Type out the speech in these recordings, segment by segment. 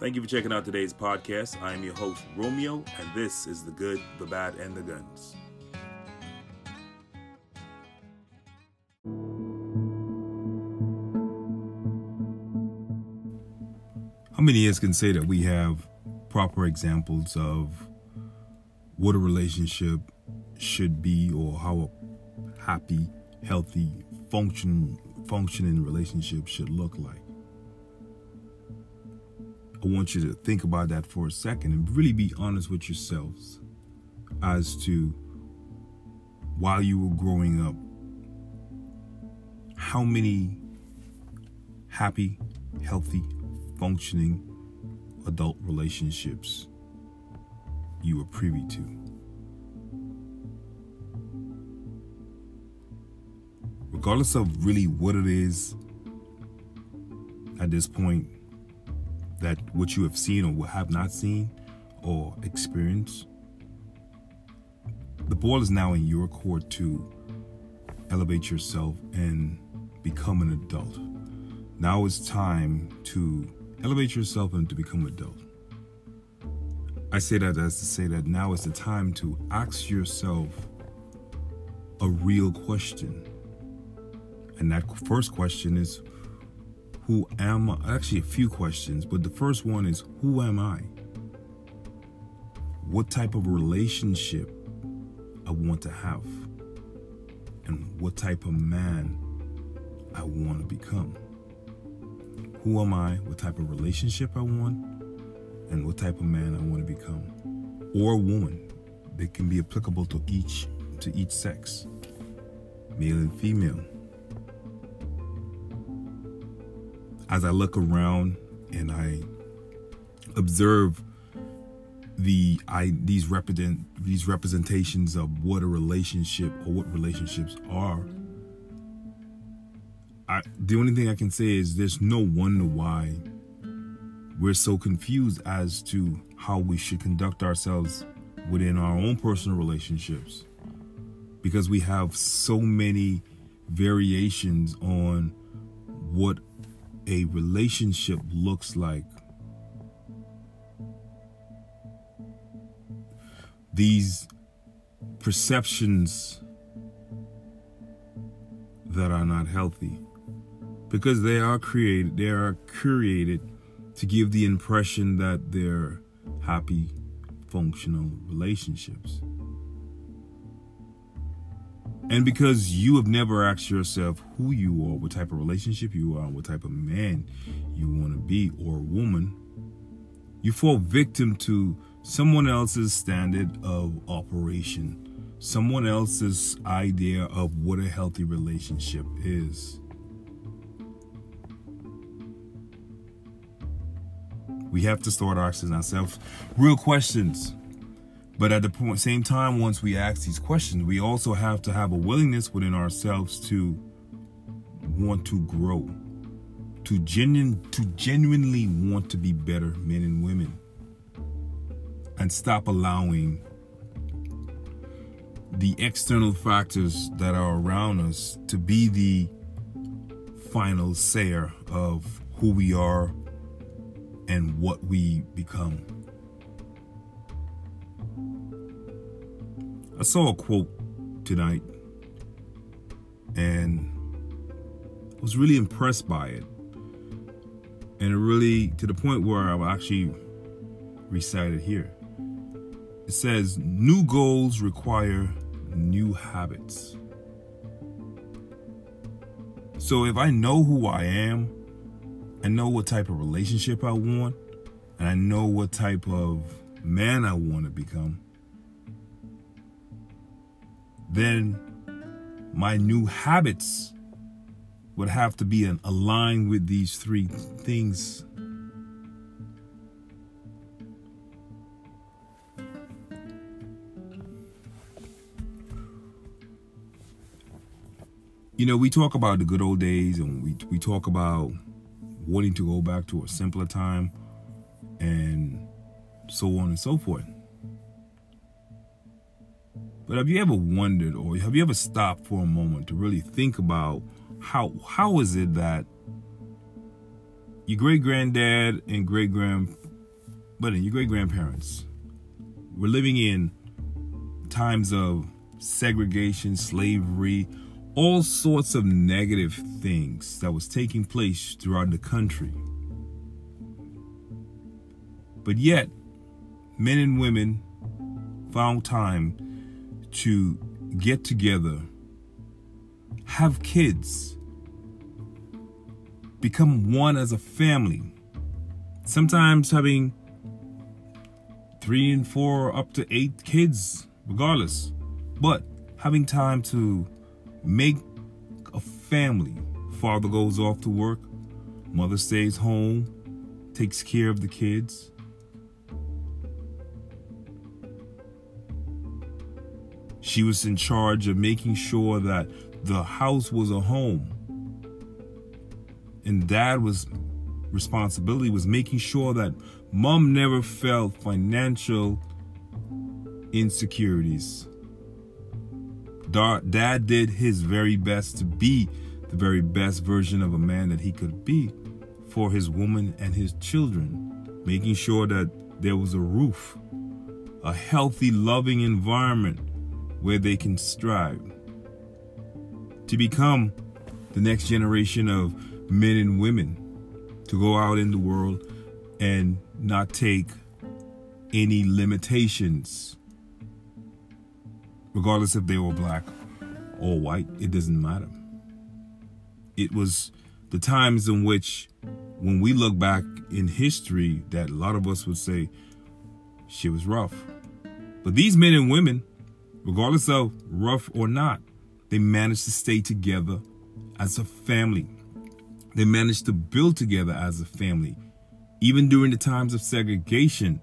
Thank you for checking out today's podcast. I am your host, Romeo, and this is The Good, the Bad, and the Guns. How many of us can say that we have proper examples of what a relationship should be or how a happy, healthy, function, functioning relationship should look like? I want you to think about that for a second and really be honest with yourselves as to while you were growing up, how many happy, healthy, functioning adult relationships you were privy to. Regardless of really what it is at this point, that what you have seen or have not seen or experienced, the ball is now in your court to elevate yourself and become an adult. Now it's time to elevate yourself and to become an adult. I say that as to say that now is the time to ask yourself a real question. And that first question is who am I? Actually, a few questions, but the first one is who am I? What type of relationship I want to have? And what type of man I want to become? Who am I? What type of relationship I want? And what type of man I want to become? Or woman. They can be applicable to each to each sex, male and female. As I look around and I observe the I these represent these representations of what a relationship or what relationships are. I the only thing I can say is there's no wonder why we're so confused as to how we should conduct ourselves within our own personal relationships because we have so many variations on what a relationship looks like. These perceptions that are not healthy because they are created they are created to give the impression that they're happy functional relationships and because you have never asked yourself who you are, what type of relationship you are, what type of man you want to be or woman, you fall victim to someone else's standard of operation, someone else's idea of what a healthy relationship is. We have to start asking ourselves real questions. But at the same time, once we ask these questions, we also have to have a willingness within ourselves to want to grow, to genuine, to genuinely want to be better men and women, and stop allowing the external factors that are around us to be the final sayer of who we are and what we become. I saw a quote tonight and I was really impressed by it. And it really, to the point where I'll actually recite it here. It says, New goals require new habits. So if I know who I am, I know what type of relationship I want, and I know what type of man I want to become, then my new habits would have to be in aligned with these three things. You know, we talk about the good old days and we, we talk about wanting to go back to a simpler time and so on and so forth. But have you ever wondered or have you ever stopped for a moment to really think about how how is it that your great granddad and great grand but your great grandparents. We're living in times of segregation, slavery, all sorts of negative things that was taking place throughout the country. But yet, men and women found time to get together, have kids, become one as a family. Sometimes having three and four up to eight kids, regardless. But having time to make a family. Father goes off to work, mother stays home, takes care of the kids. She was in charge of making sure that the house was a home. And dad was responsibility was making sure that mom never felt financial insecurities. Dad did his very best to be the very best version of a man that he could be for his woman and his children, making sure that there was a roof, a healthy, loving environment where they can strive to become the next generation of men and women to go out in the world and not take any limitations regardless if they were black or white, it doesn't matter. It was the times in which, when we look back in history, that a lot of us would say, shit was rough. But these men and women, regardless of rough or not, they managed to stay together as a family. They managed to build together as a family. Even during the times of segregation,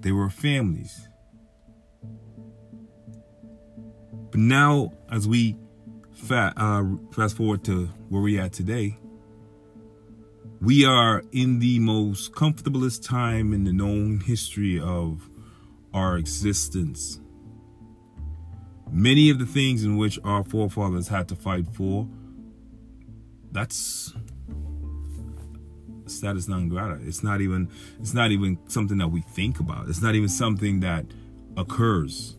they were families. But now, as we fa- uh, fast forward to where we at today, we are in the most comfortablest time in the known history of our existence. Many of the things in which our forefathers had to fight for, that's status non grata. It's not even it's not even something that we think about. It's not even something that occurs.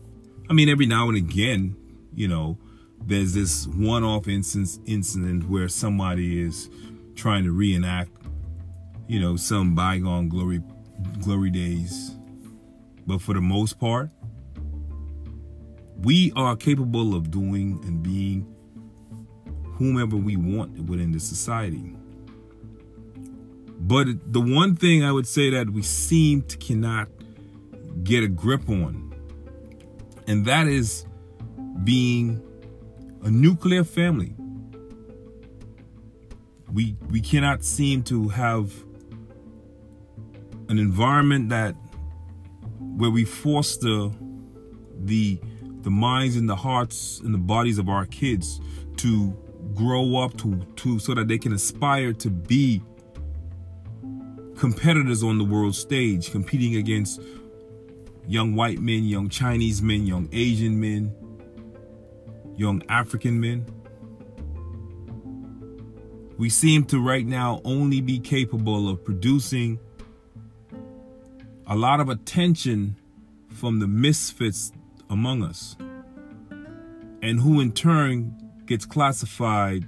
I mean, every now and again, you know, there's this one-off instance incident where somebody is trying to reenact, you know, some bygone glory glory days. But for the most part, we are capable of doing and being whomever we want within the society. But the one thing I would say that we seem to cannot get a grip on, and that is being a nuclear family. We we cannot seem to have an environment that where we foster the the minds and the hearts and the bodies of our kids to grow up to to so that they can aspire to be competitors on the world stage competing against young white men, young Chinese men, young Asian men, young African men. We seem to right now only be capable of producing a lot of attention from the misfits among us, and who in turn gets classified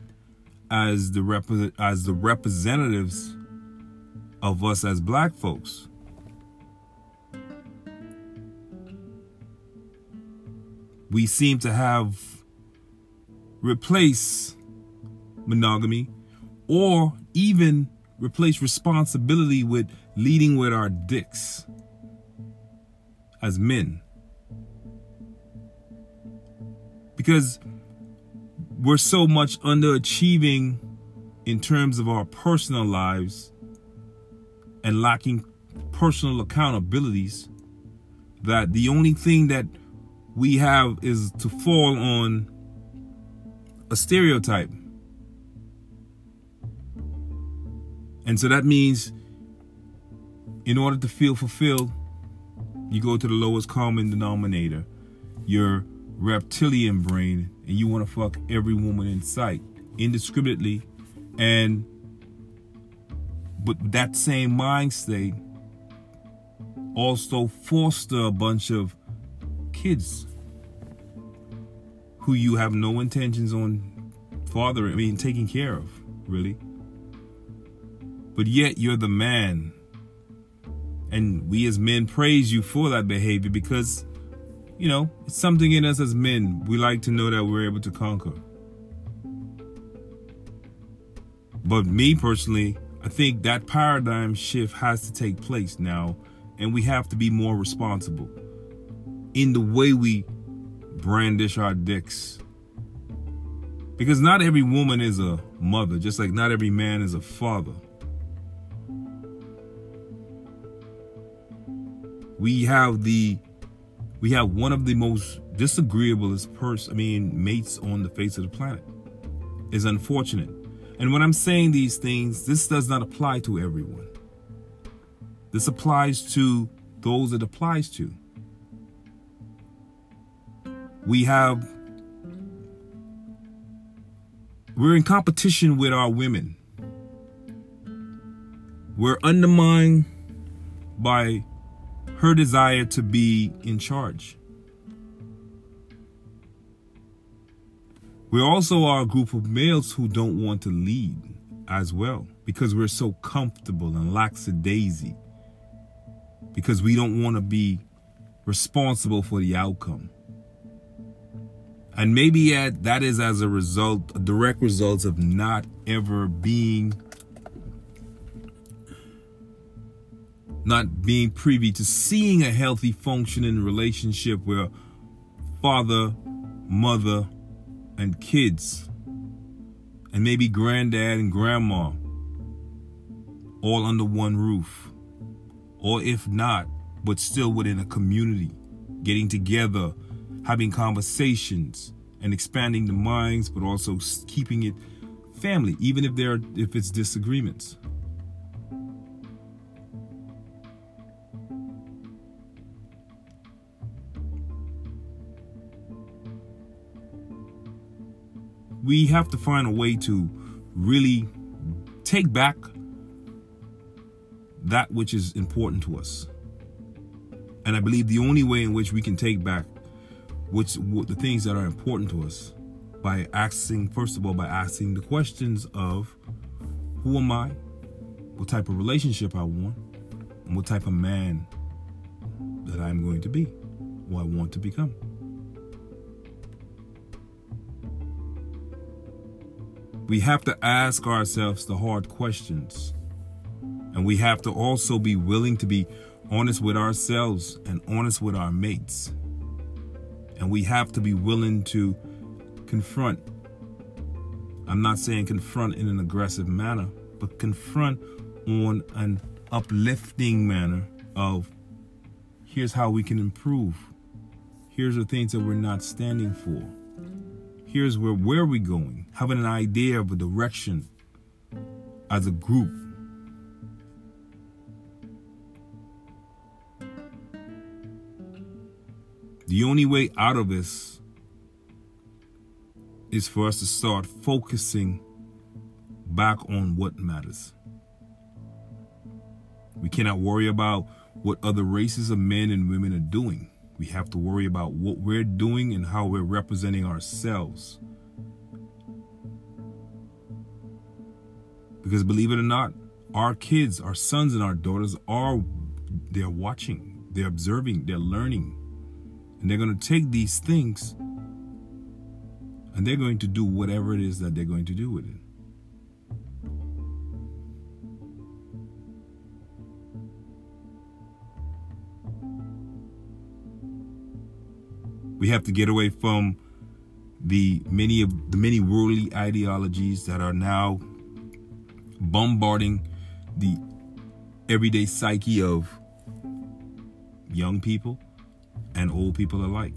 as the rep- as the representatives of us as black folks. We seem to have replaced monogamy or even replace responsibility with leading with our dicks as men. Because we're so much underachieving in terms of our personal lives and lacking personal accountabilities that the only thing that we have is to fall on a stereotype. And so that means in order to feel fulfilled, you go to the lowest common denominator, your reptilian brain, and you want to fuck every woman in sight indiscriminately. And but that same mind state also foster a bunch of kids who you have no intentions on fathering, I mean, taking care of, really. But yet you're the man. And we as men praise you for that behavior because, you know, it's something in us as men. We like to know that we're able to conquer. But me personally, I think that paradigm shift has to take place now, and we have to be more responsible in the way we brandish our dicks. Because not every woman is a mother, just like not every man is a father. We have the we have one of the most disagreeablest person I mean mates on the face of the planet. Is unfortunate. And when I'm saying these things, this does not apply to everyone. This applies to those it applies to. We have, we're in competition with our women. We're undermined by her desire to be in charge. We also are a group of males who don't want to lead as well because we're so comfortable and lackadaisy because we don't want to be responsible for the outcome. And maybe that is as a result, a direct result of not ever being, not being privy to seeing a healthy functioning relationship where father, mother, and kids, and maybe granddad and grandma, all under one roof. Or if not, but still within a community, getting together, having conversations, and expanding the minds, but also keeping it family, even if there are, if it's disagreements. We have to find a way to really take back that which is important to us. And I believe the only way in which we can take back which the things that are important to us by asking first of all by asking the questions of who am I? What type of relationship I want? And what type of man that I'm going to be, or I want to become. We have to ask ourselves the hard questions. And we have to also be willing to be honest with ourselves and honest with our mates. And we have to be willing to confront. I'm not saying confront in an aggressive manner, but confront on an uplifting manner of here's how we can improve. Here's the things that we're not standing for here's where where we going. Having an idea of a direction as a group. The only way out of this is for us to start focusing back on what matters. We cannot worry about what other races of men and women are doing we have to worry about what we're doing and how we're representing ourselves. Because believe it or not, our kids, our sons and our daughters are they're watching, they're observing, they're learning. And they're going to take these things and they're going to do whatever it is that they're going to do with it. We have to get away from the many of the many worldly ideologies that are now bombarding the everyday psyche of young people and old people alike.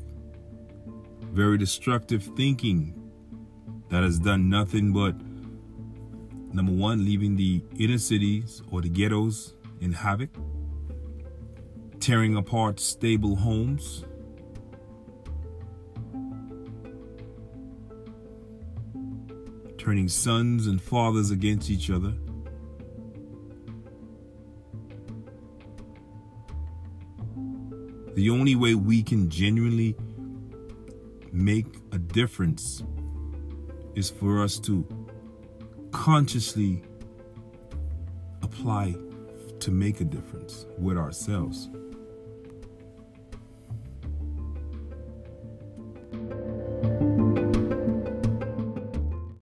Very destructive thinking that has done nothing but number one, leaving the inner cities or the ghettos in havoc, tearing apart stable homes, turning sons and fathers against each other. The only way we can genuinely make a difference is for us to consciously apply to make a difference with ourselves.